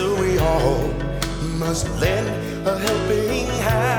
so we all must lend a helping hand.